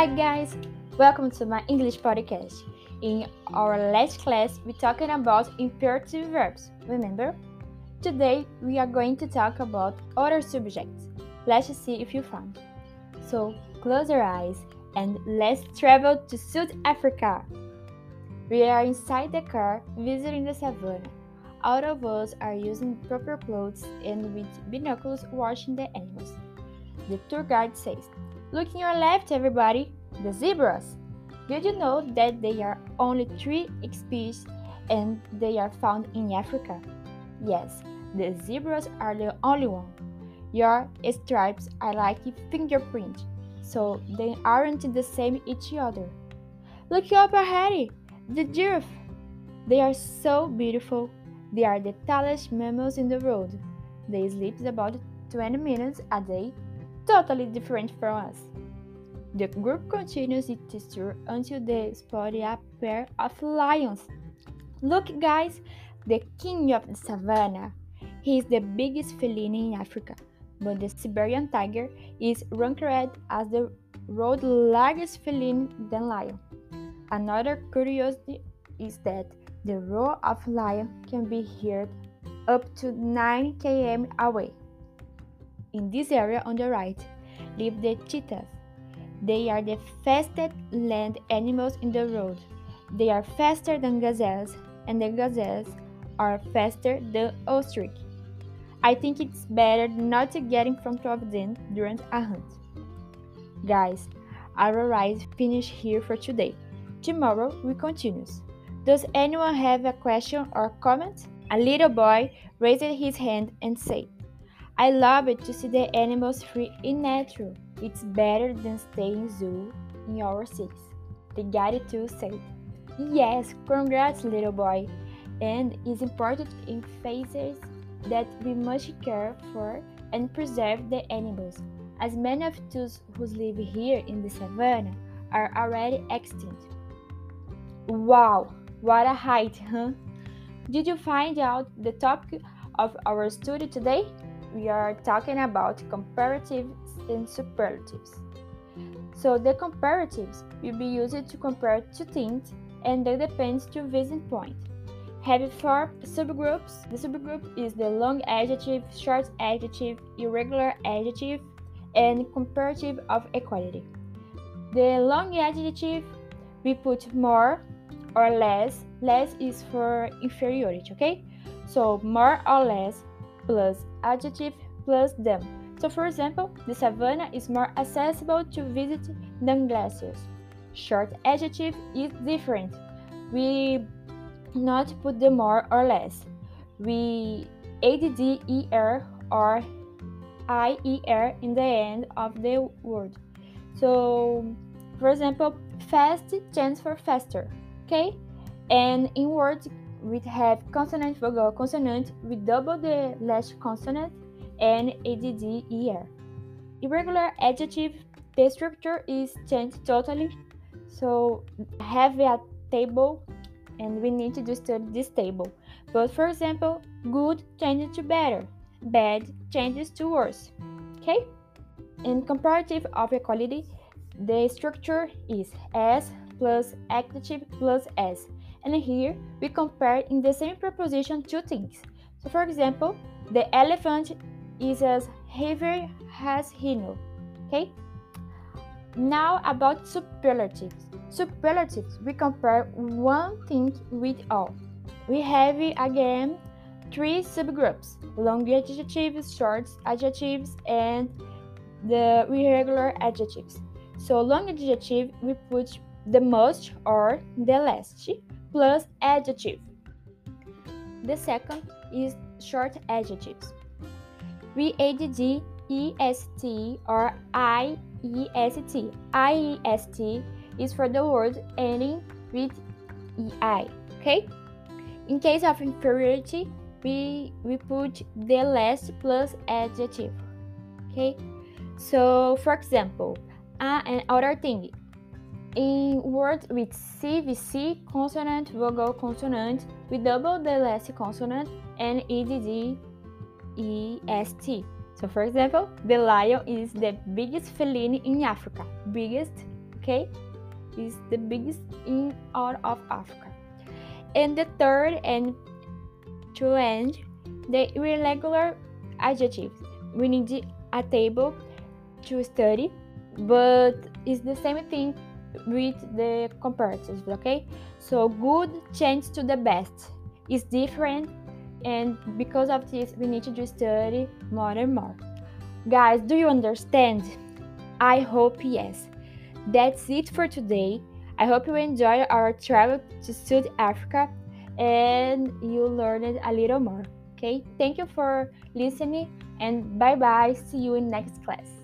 Hi guys, welcome to my English podcast. In our last class, we talking about imperative verbs. Remember? Today we are going to talk about other subjects. Let's see if you found. So close your eyes and let's travel to South Africa. We are inside the car visiting the savannah. All of us are using proper clothes and with binoculars watching the animals. The tour guide says, Look in your left, everybody, the zebras. Did you know that they are only three species and they are found in Africa? Yes, the zebras are the only one. Your stripes are like fingerprint, so they aren't the same each other. Look up ahead, the giraffe. They are so beautiful. They are the tallest mammals in the world. They sleep about 20 minutes a day totally different from us. The group continues its tour until they spot a pair of lions. Look, guys, the king of the savannah. He is the biggest feline in Africa, but the Siberian tiger is ranked as the world's largest feline than lion. Another curiosity is that the roar of lion can be heard up to 9 km away. In this area on the right live the cheetahs. They are the fastest land animals in the world. They are faster than gazelles, and the gazelles are faster than ostrich. I think it's better not to get in front of them during a hunt. Guys, our ride finished here for today. Tomorrow we continue. Does anyone have a question or comment? A little boy raised his hand and said, I love it to see the animals free in nature. It's better than staying zoo in our cities. The guide too said, Yes, congrats, little boy. And it's important in phases that we must care for and preserve the animals, as many of those who live here in the savannah are already extinct. Wow, what a height, huh? Did you find out the topic of our study today? We are talking about comparatives and superlatives. So the comparatives will be used to compare two things and they depend to visit point. Have four subgroups. The subgroup is the long adjective, short adjective, irregular adjective, and comparative of equality. The long adjective we put more or less. Less is for inferiority, okay? So more or less plus adjective plus them. So for example, the savannah is more accessible to visit than glaciers. Short adjective is different. We not put the more or less. We add er or ier in the end of the word. So, for example, fast stands for faster, okay? And in words we have consonant, vowel, consonant, we double the last consonant and add er. Irregular adjective, the structure is changed totally. So have a table and we need to study this table. But for example, good changes to better, bad changes to worse. Okay? In comparative of equality, the structure is S plus adjective plus S and here we compare in the same preposition two things. So for example, the elephant is as heavy as he knew. Okay? Now about superlatives. Superlatives, we compare one thing with all. We have again three subgroups long adjectives, short adjectives, and the irregular adjectives. So long adjective we put the most or the least plus adjective. The second is short adjectives. We add the est or iest. iest is for the word ending with ei. Okay? In case of inferiority, we we put the last plus adjective. Okay? So, for example, uh, and other thing, in words with CVC consonant, vowel consonant, we double the last consonant and EDD EST. So for example, the lion is the biggest feline in Africa. Biggest okay? Is the biggest in all of Africa. And the third and to end, the irregular adjectives. We need a table to study, but it's the same thing with the comparatives, okay? So good change to the best is different, and because of this, we need to study more and more. Guys, do you understand? I hope yes. That's it for today. I hope you enjoy our travel to South Africa and you learned a little more. Okay, thank you for listening and bye bye. See you in next class.